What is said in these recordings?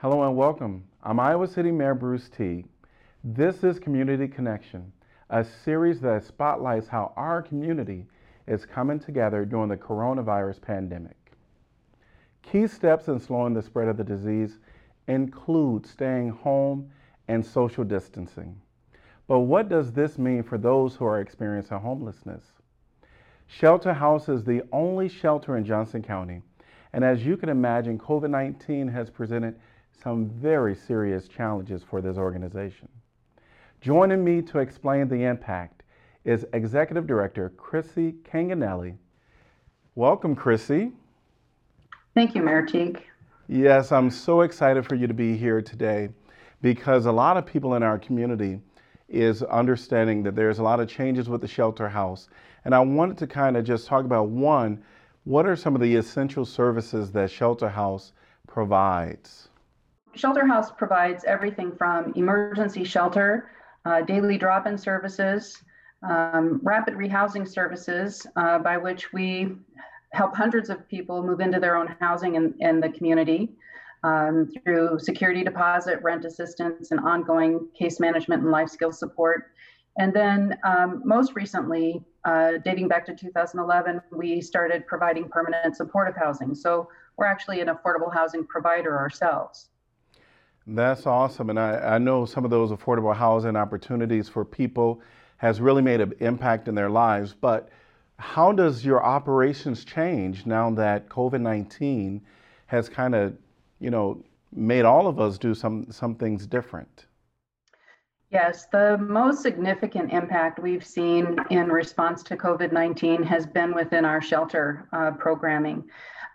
Hello and welcome. I'm Iowa City Mayor Bruce Teague. This is Community Connection, a series that spotlights how our community is coming together during the coronavirus pandemic. Key steps in slowing the spread of the disease include staying home and social distancing. But what does this mean for those who are experiencing homelessness? Shelter House is the only shelter in Johnson County, and as you can imagine, COVID 19 has presented some very serious challenges for this organization. Joining me to explain the impact is Executive Director Crissy Canganelli. Welcome, Crissy. Thank you, Mayor Teague. Yes, I'm so excited for you to be here today because a lot of people in our community is understanding that there's a lot of changes with the shelter house. And I wanted to kind of just talk about one, what are some of the essential services that shelter house provides? Shelter House provides everything from emergency shelter, uh, daily drop in services, um, rapid rehousing services, uh, by which we help hundreds of people move into their own housing in, in the community um, through security deposit, rent assistance, and ongoing case management and life skills support. And then um, most recently, uh, dating back to 2011, we started providing permanent supportive housing. So we're actually an affordable housing provider ourselves. That's awesome. And I, I know some of those affordable housing opportunities for people has really made an impact in their lives. But how does your operations change now that COVID 19 has kind of, you know, made all of us do some, some things different? Yes, the most significant impact we've seen in response to COVID 19 has been within our shelter uh, programming.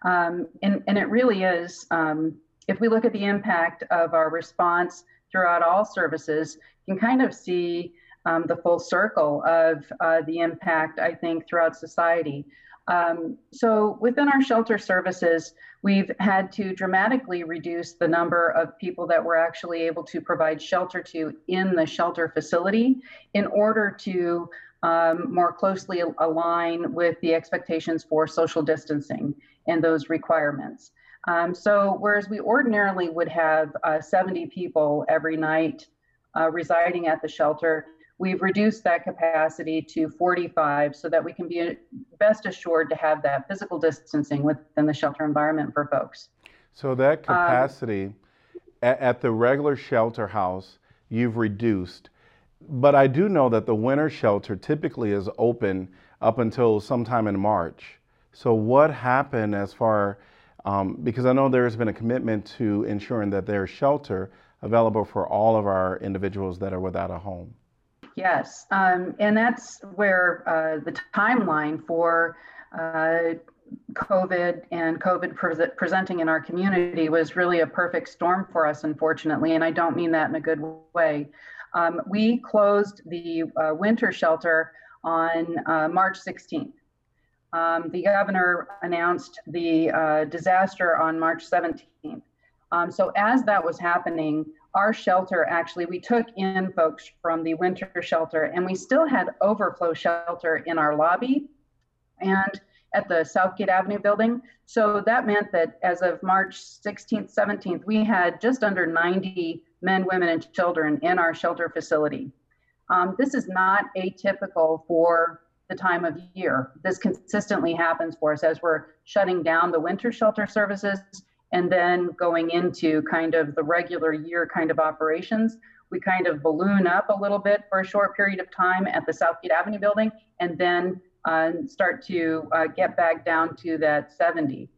Um, and, and it really is, um, if we look at the impact of our response throughout all services, you can kind of see um, the full circle of uh, the impact, I think, throughout society. Um, so within our shelter services, we've had to dramatically reduce the number of people that we're actually able to provide shelter to in the shelter facility in order to um, more closely align with the expectations for social distancing and those requirements. Um, so whereas we ordinarily would have uh, 70 people every night uh, residing at the shelter, We've reduced that capacity to 45 so that we can be best assured to have that physical distancing within the shelter environment for folks. So that um, capacity um, at, at the regular shelter house, you've reduced. But I do know that the winter shelter typically is open up until sometime in March. So what happened as far, um, because I know there's been a commitment to ensuring that there's shelter available for all of our individuals that are without a home. Yes, um, and that's where uh, the timeline for uh, COVID and COVID pre- presenting in our community was really a perfect storm for us, unfortunately, and I don't mean that in a good way. Um, we closed the uh, winter shelter on uh, March 16th. Um, the governor announced the uh, disaster on March 17th. Um, so as that was happening, our shelter actually, we took in folks from the winter shelter and we still had overflow shelter in our lobby and at the Southgate Avenue building. So that meant that as of March 16th, 17th, we had just under 90 men, women, and children in our shelter facility. Um, this is not atypical for the time of year. This consistently happens for us as we're shutting down the winter shelter services and then going into kind of the regular year kind of operations, we kind of balloon up a little bit for a short period of time at the Southgate Avenue building and then uh, start to uh, get back down to that 70.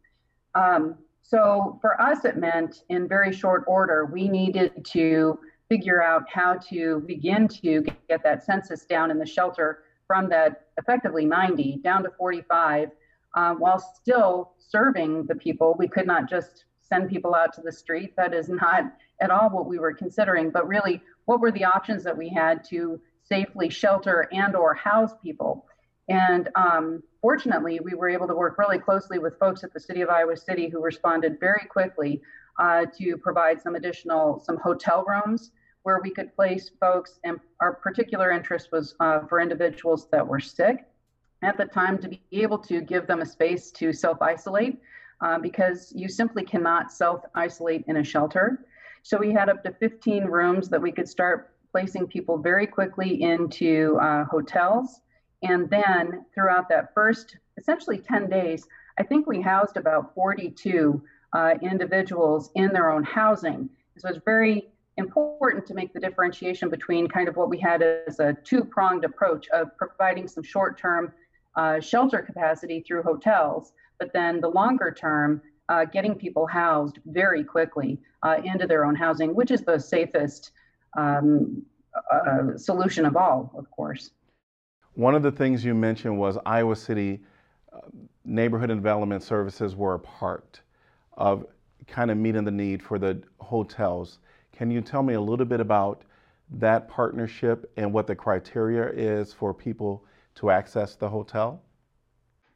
Um, so for us, it meant in very short order, we needed to figure out how to begin to get that census down in the shelter from that effectively 90 down to 45 uh, while still serving the people. We could not just send people out to the street. That is not at all what we were considering, but really what were the options that we had to safely shelter and or house people. And um, fortunately, we were able to work really closely with folks at the city of Iowa City who responded very quickly uh, to provide some additional, some hotel rooms where we could place folks. And our particular interest was uh, for individuals that were sick at the time to be able to give them a space to self isolate uh, because you simply cannot self isolate in a shelter. So we had up to 15 rooms that we could start placing people very quickly into uh, hotels. And then throughout that first essentially 10 days, I think we housed about 42 uh, individuals in their own housing. So it's very important to make the differentiation between kind of what we had as a two pronged approach of providing some short term uh, shelter capacity through hotels, but then the longer term, uh, getting people housed very quickly uh, into their own housing, which is the safest um, uh, solution of all, of course. One of the things you mentioned was Iowa City uh, Neighborhood and Development Services were a part of kind of meeting the need for the hotels. Can you tell me a little bit about that partnership and what the criteria is for people to access the hotel?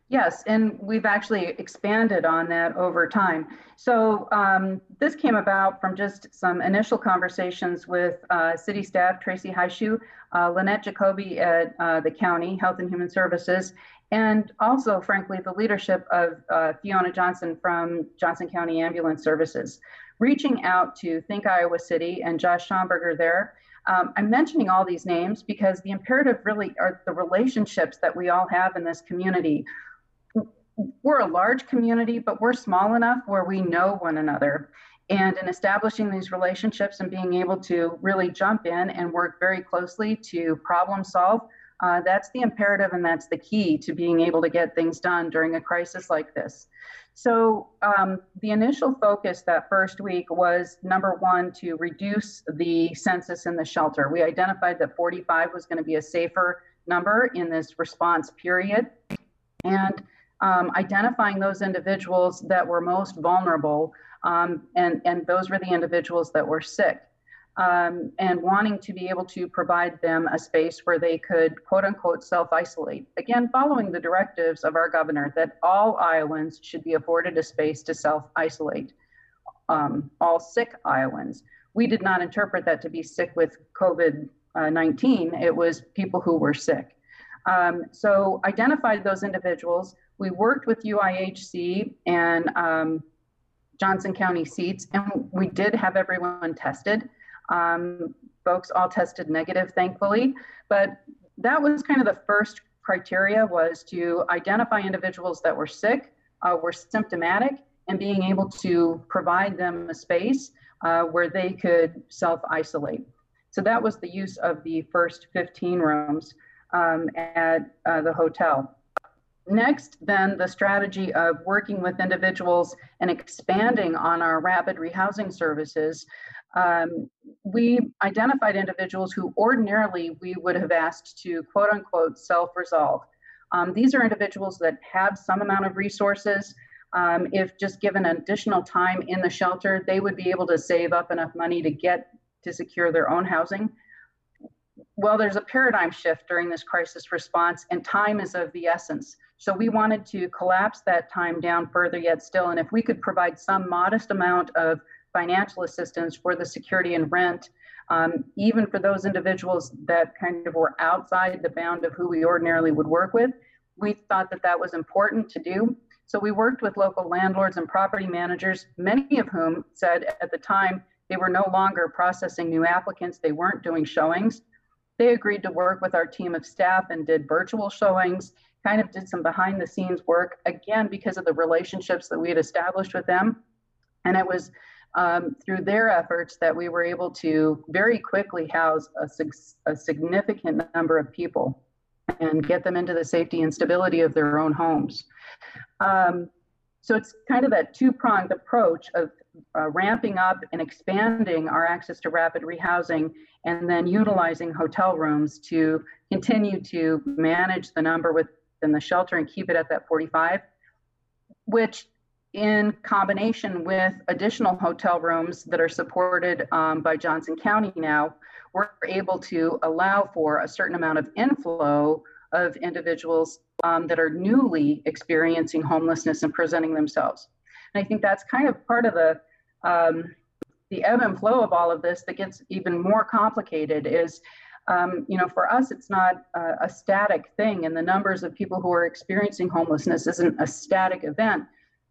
Yes, and we've actually expanded on that over time. So um, this came about from just some initial conversations with uh, city staff, Tracy Hightshoe, uh, Lynette Jacoby at uh, the county Health and Human Services, and also, frankly, the leadership of uh, Fiona Johnson from Johnson County Ambulance Services, reaching out to Think Iowa City and Josh Schamberger there. Um, I'm mentioning all these names because the imperative really are the relationships that we all have in this community. We're a large community, but we're small enough where we know one another. And in establishing these relationships and being able to really jump in and work very closely to problem solve, uh, that's the imperative and that's the key to being able to get things done during a crisis like this. So, um, the initial focus that first week was number one, to reduce the census in the shelter. We identified that 45 was going to be a safer number in this response period. And um, identifying those individuals that were most vulnerable, um, and, and those were the individuals that were sick um, and wanting to be able to provide them a space where they could quote unquote self isolate. Again, following the directives of our governor that all Iowans should be afforded a space to self isolate, um, all sick Iowans. We did not interpret that to be sick with COVID 19, it was people who were sick. Um, so, identified those individuals. We worked with UIHC and um, Johnson County seats, and we did have everyone tested. Um, folks all tested negative, thankfully, but that was kind of the first criteria was to identify individuals that were sick, uh, were symptomatic, and being able to provide them a space uh, where they could self-isolate. So that was the use of the first 15 rooms um, at uh, the hotel. Next, then the strategy of working with individuals and expanding on our rapid rehousing services um, we identified individuals who ordinarily we would have asked to quote unquote self resolve. Um, these are individuals that have some amount of resources. Um, if just given additional time in the shelter, they would be able to save up enough money to get to secure their own housing. Well, there's a paradigm shift during this crisis response, and time is of the essence. So we wanted to collapse that time down further, yet still. And if we could provide some modest amount of financial assistance for the security and rent, um, even for those individuals that kind of were outside the bound of who we ordinarily would work with. We thought that that was important to do. So we worked with local landlords and property managers, many of whom said at the time they were no longer processing new applicants, they weren't doing showings. They agreed to work with our team of staff and did virtual showings, kind of did some behind the scenes work, again, because of the relationships that we had established with them. And it was um, through their efforts that we were able to very quickly house a, a, significant number of people and get them into the safety and stability of their own homes. Um, so it's kind of that two pronged approach of uh, ramping up and expanding our access to rapid rehousing and then utilizing hotel rooms to continue to manage the number within the shelter and keep it at that 45, which in combination with additional hotel rooms that are supported um, by Johnson County now, we're able to allow for a certain amount of inflow of individuals um, that are newly experiencing homelessness and presenting themselves. And I think that's kind of part of the um, the ebb and flow of all of this that gets even more complicated is um, you know, for us, it's not a, a, static thing, and the numbers of people who are experiencing homelessness isn't a static event.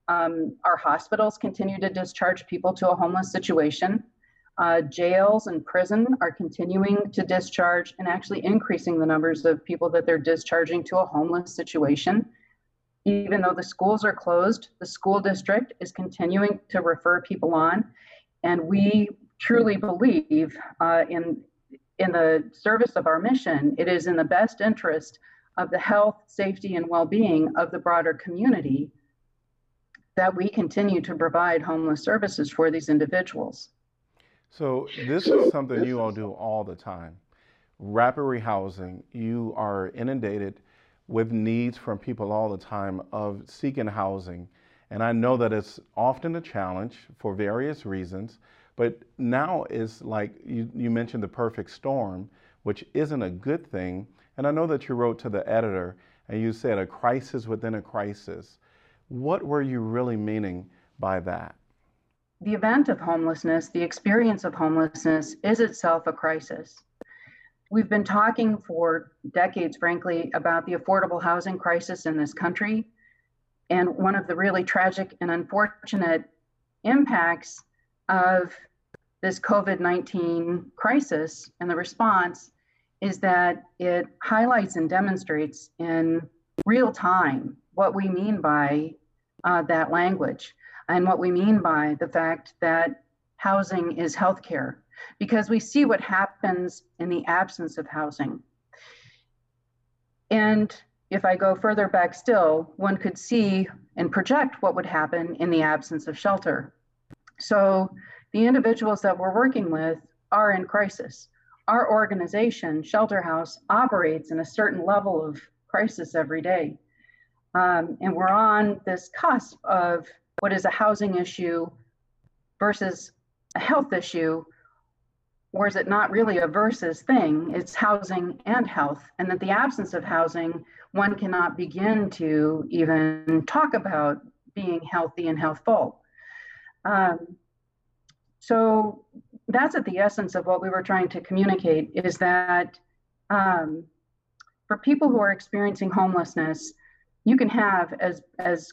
Um, our hospitals continue to discharge people to a homeless situation. Uh, jails and prison are continuing to discharge and actually increasing the numbers of people that they're discharging to a homeless situation. Even though the schools are closed, the school district is continuing to refer people on. And we truly believe uh, in, in the service of our mission, it is in the best interest of the health, safety, and well being of the broader community that we continue to provide homeless services for these individuals. So this is something you all do all the time. Rapid rehousing, you are inundated with needs from people all the time of seeking housing. And I know that it's often a challenge for various reasons, but now is like you, you mentioned the perfect storm, which isn't a good thing. And I know that you wrote to the editor and you said a crisis within a crisis. What were you really meaning by that? The event of homelessness, the experience of homelessness, is itself a crisis. We've been talking for decades, frankly, about the affordable housing crisis in this country. And one of the really tragic and unfortunate impacts of this COVID 19 crisis and the response is that it highlights and demonstrates in real time what we mean by uh, that language and what we mean by the fact that housing is healthcare, because we see what happens in the absence of housing. And if I go further back still, one could see and project what would happen in the absence of shelter. So the individuals that we're working with are in crisis. Our organization, Shelter House, operates in a certain level of crisis every day. Um, and we're on this cusp of what is a housing issue versus a health issue, or is it not really a versus thing? It's housing and health, and that the absence of housing, one cannot begin to even talk about being healthy and healthful. Um, so that's at the essence of what we were trying to communicate is that um, for people who are experiencing homelessness, you can have as as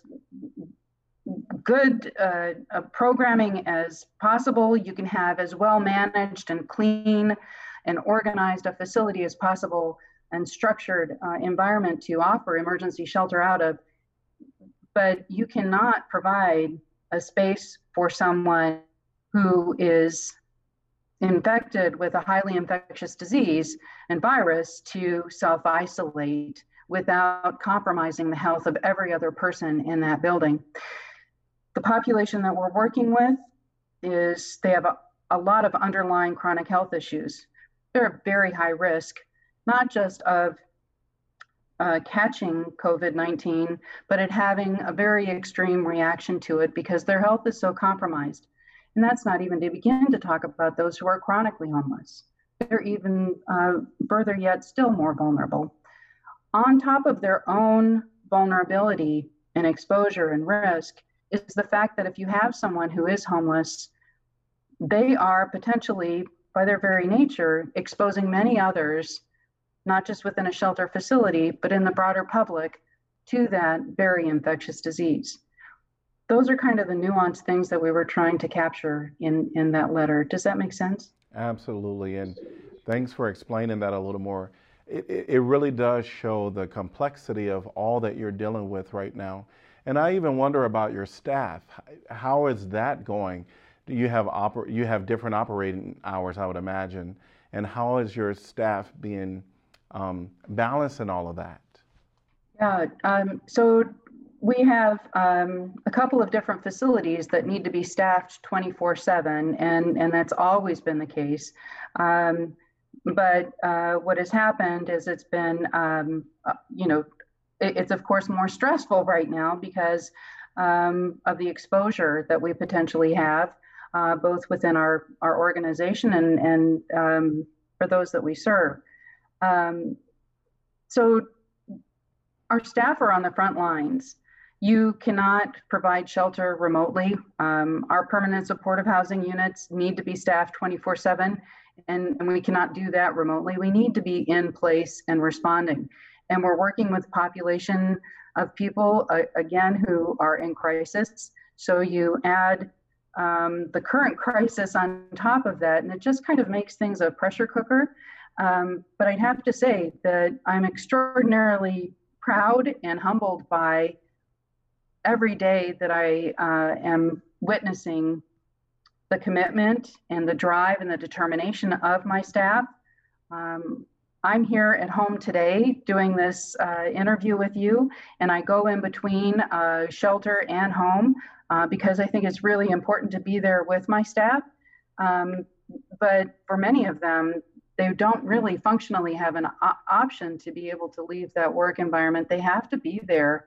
good uh, uh, programming as possible. You can have as well managed and clean and organized a facility as possible and structured uh, environment to offer emergency shelter out of. But you cannot provide a space for someone who is infected with a highly infectious disease and virus to self isolate without compromising the health of every other person in that building. The population that we're working with is they have a, a lot of underlying chronic health issues. They're at very high risk, not just of uh, catching COVID 19, but at having a very extreme reaction to it because their health is so compromised. And that's not even to begin to talk about those who are chronically homeless. They're even uh, further yet still more vulnerable on top of their own vulnerability and exposure and risk is the fact that if you have someone who is homeless, they are potentially, by their very nature, exposing many others, not just within a shelter facility, but in the broader public, to that very infectious disease. Those are kind of the nuanced things that we were trying to capture in, in that letter. Does that make sense? Absolutely. And thanks for explaining that a little more it, it really does show the complexity of all that you're dealing with right now. And I even wonder about your staff. How is that going? Do you have oper- you have different operating hours, I would imagine, and how is your staff being um, in all of that? Yeah, um, so we have um, a couple of different facilities that need to be staffed 24/7, and and that's always been the case. Um, but uh, what has happened is it's been, um, uh, you know, it, it's of course more stressful right now because um, of the exposure that we potentially have, uh, both within our, our organization and, and um, for those that we serve. Um, so our staff are on the front lines. You cannot provide shelter remotely. Um, our permanent supportive housing units need to be staffed 24 7 and, and we cannot do that remotely. We need to be in place and responding. And we're working with population of people, uh, again, who are in crisis. So you add um, the current crisis on top of that, and it just kind of makes things a pressure cooker. Um, but I'd have to say that I'm extraordinarily proud and humbled by every day that I uh, am witnessing the commitment and the drive and the determination of my staff. Um, I'm here at home today doing this uh, interview with you, and I go in between uh, shelter and home uh, because I think it's really important to be there with my staff. Um, but for many of them, they don't really functionally have an op- option to be able to leave that work environment. They have to be there.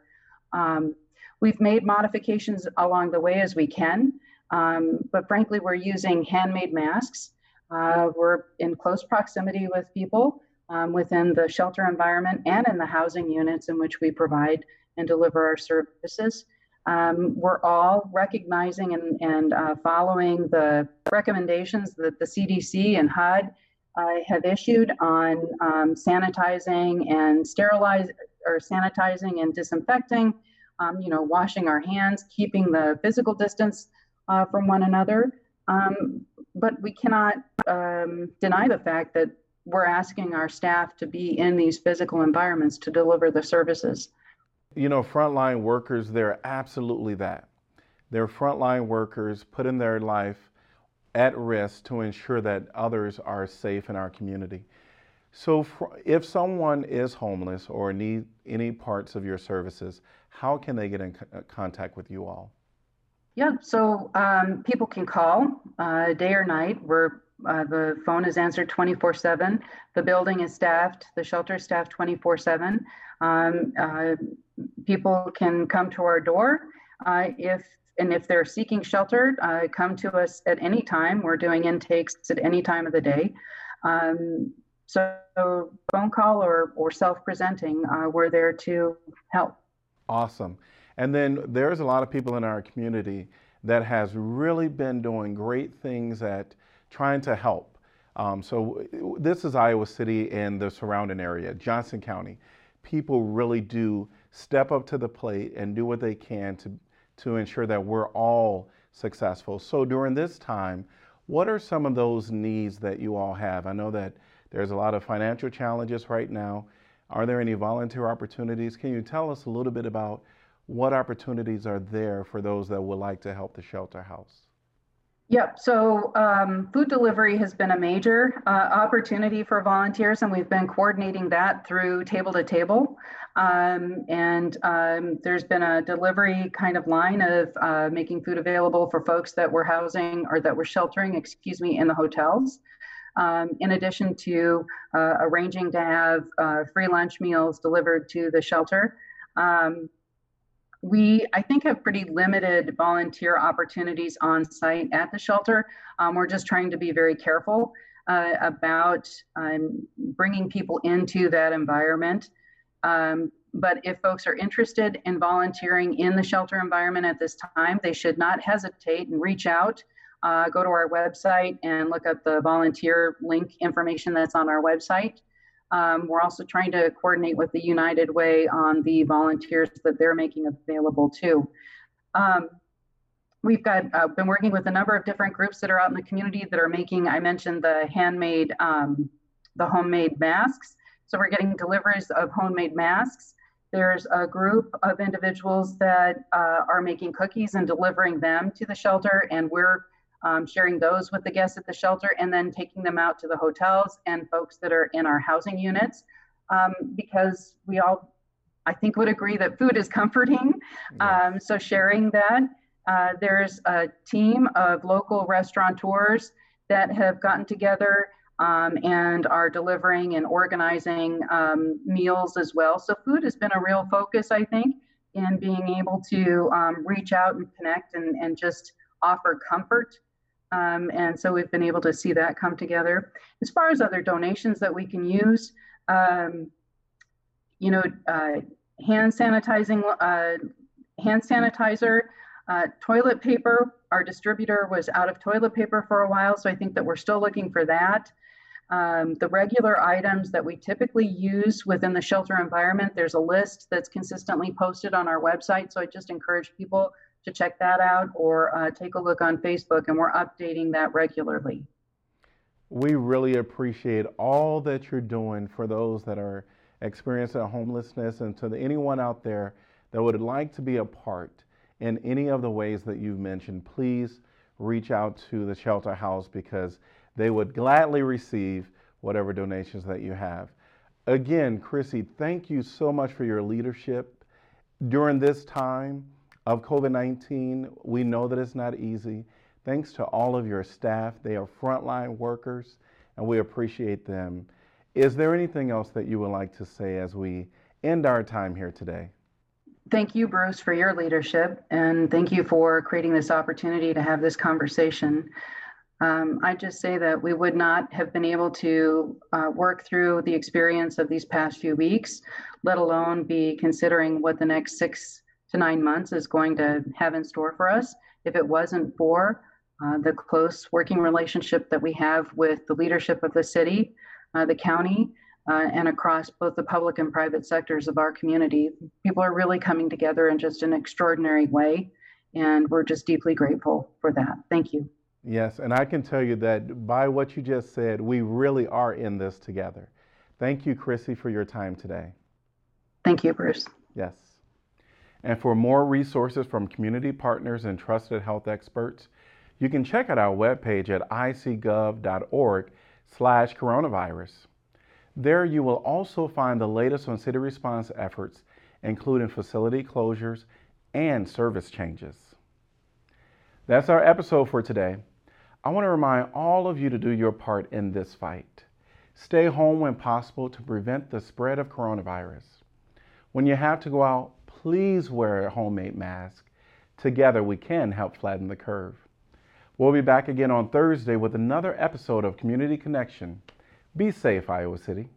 Um, we've made modifications along the way as we can, um, but frankly, we're using handmade masks. Uh, we're in close proximity with people um, within the shelter environment and in the housing units in which we provide and deliver our services. Um, we're all recognizing and, and uh, following the recommendations that the CDC and HUD uh, have issued on um, sanitizing and sterilize or sanitizing and disinfecting, um, you know, washing our hands, keeping the physical distance uh, from one another. Um, but we cannot um, deny the fact that we're asking our staff to be in these physical environments to deliver the services. You know, frontline workers, they're absolutely that. They're frontline workers putting their life at risk to ensure that others are safe in our community. So, if someone is homeless or need any parts of your services, how can they get in contact with you all? Yeah, so um, people can call uh, day or night. We're uh, the phone is answered 24 7. The building is staffed, the shelter is staffed 24 7. Um, uh, people can come to our door uh, if and if they're seeking shelter, uh, come to us at any time. We're doing intakes at any time of the day. Um, so, phone call or, or self presenting, uh, we're there to help. Awesome. And then there's a lot of people in our community that has really been doing great things at trying to help. Um, so this is Iowa City and the surrounding area, Johnson County. People really do step up to the plate and do what they can to, to ensure that we're all successful. So during this time, what are some of those needs that you all have? I know that there's a lot of financial challenges right now. Are there any volunteer opportunities? Can you tell us a little bit about what opportunities are there for those that would like to help the shelter house? Yep. So um, food delivery has been a major uh, opportunity for volunteers, and we've been coordinating that through table to table. Um, and um, there's been a delivery kind of line of uh, making food available for folks that were housing or that were sheltering, excuse me, in the hotels. Um, in addition to uh, arranging to have uh, free lunch meals delivered to the shelter. We, I think, have pretty limited volunteer opportunities on site at the shelter. Um, we're just trying to be very careful uh, about um, bringing people into that environment. Um, but if folks are interested in volunteering in the shelter environment at this time, they should not hesitate and reach out. Uh, go to our website and look up the volunteer link information that's on our website. Um, we're also trying to coordinate with the United Way on the volunteers that they're making available too. Um, we've got uh, been working with a number of different groups that are out in the community that are making, I mentioned the handmade, um, the homemade masks. So we're getting deliveries of homemade masks. There's a group of individuals that uh, are making cookies and delivering them to the shelter, and we're um, sharing those with the guests at the shelter, and then taking them out to the hotels and folks that are in our housing units, um, because we all, I think, would agree that food is comforting. Um, so sharing that. Uh, there's a team of local restaurateurs that have gotten together um, and are delivering and organizing um, meals as well. So food has been a real focus, I think, in being able to um, reach out and connect and, and just offer comfort um, and so we've been able to see that come together. As far as other donations that we can use, um, you know, uh, hand sanitizing, uh, hand sanitizer, uh, toilet paper. Our distributor was out of toilet paper for a while, so I think that we're still looking for that. Um, the regular items that we typically use within the shelter environment, there's a list that's consistently posted on our website. So I just encourage people to check that out or uh, take a look on Facebook, and we're updating that regularly. We really appreciate all that you're doing for those that are experiencing homelessness and to the, anyone out there that would like to be a part in any of the ways that you've mentioned, please reach out to the shelter house because they would gladly receive whatever donations that you have. Again, Crissy, thank you so much for your leadership during this time of COVID 19. We know that it's not easy. Thanks to all of your staff. They are frontline workers, and we appreciate them. Is there anything else that you would like to say as we end our time here today? Thank you, Bruce, for your leadership, and thank you for creating this opportunity to have this conversation. Um, I just say that we would not have been able to uh, work through the experience of these past few weeks, let alone be considering what the next six to nine months is going to have in store for us if it wasn't for uh, the close working relationship that we have with the leadership of the city, uh, the county, uh, and across both the public and private sectors of our community. People are really coming together in just an extraordinary way, and we're just deeply grateful for that. Thank you. Yes, and I can tell you that by what you just said, we really are in this together. Thank you, Crissy, for your time today. Thank you, Bruce. Yes. And for more resources from community partners and trusted health experts, you can check out our webpage at icgov.org slash coronavirus. There you will also find the latest on city response efforts, including facility closures and service changes. That's our episode for today. I want to remind all of you to do your part in this fight. Stay home when possible to prevent the spread of coronavirus. When you have to go out, please wear a homemade mask. Together we can help flatten the curve. We'll be back again on Thursday with another episode of Community Connection. Be safe, Iowa City.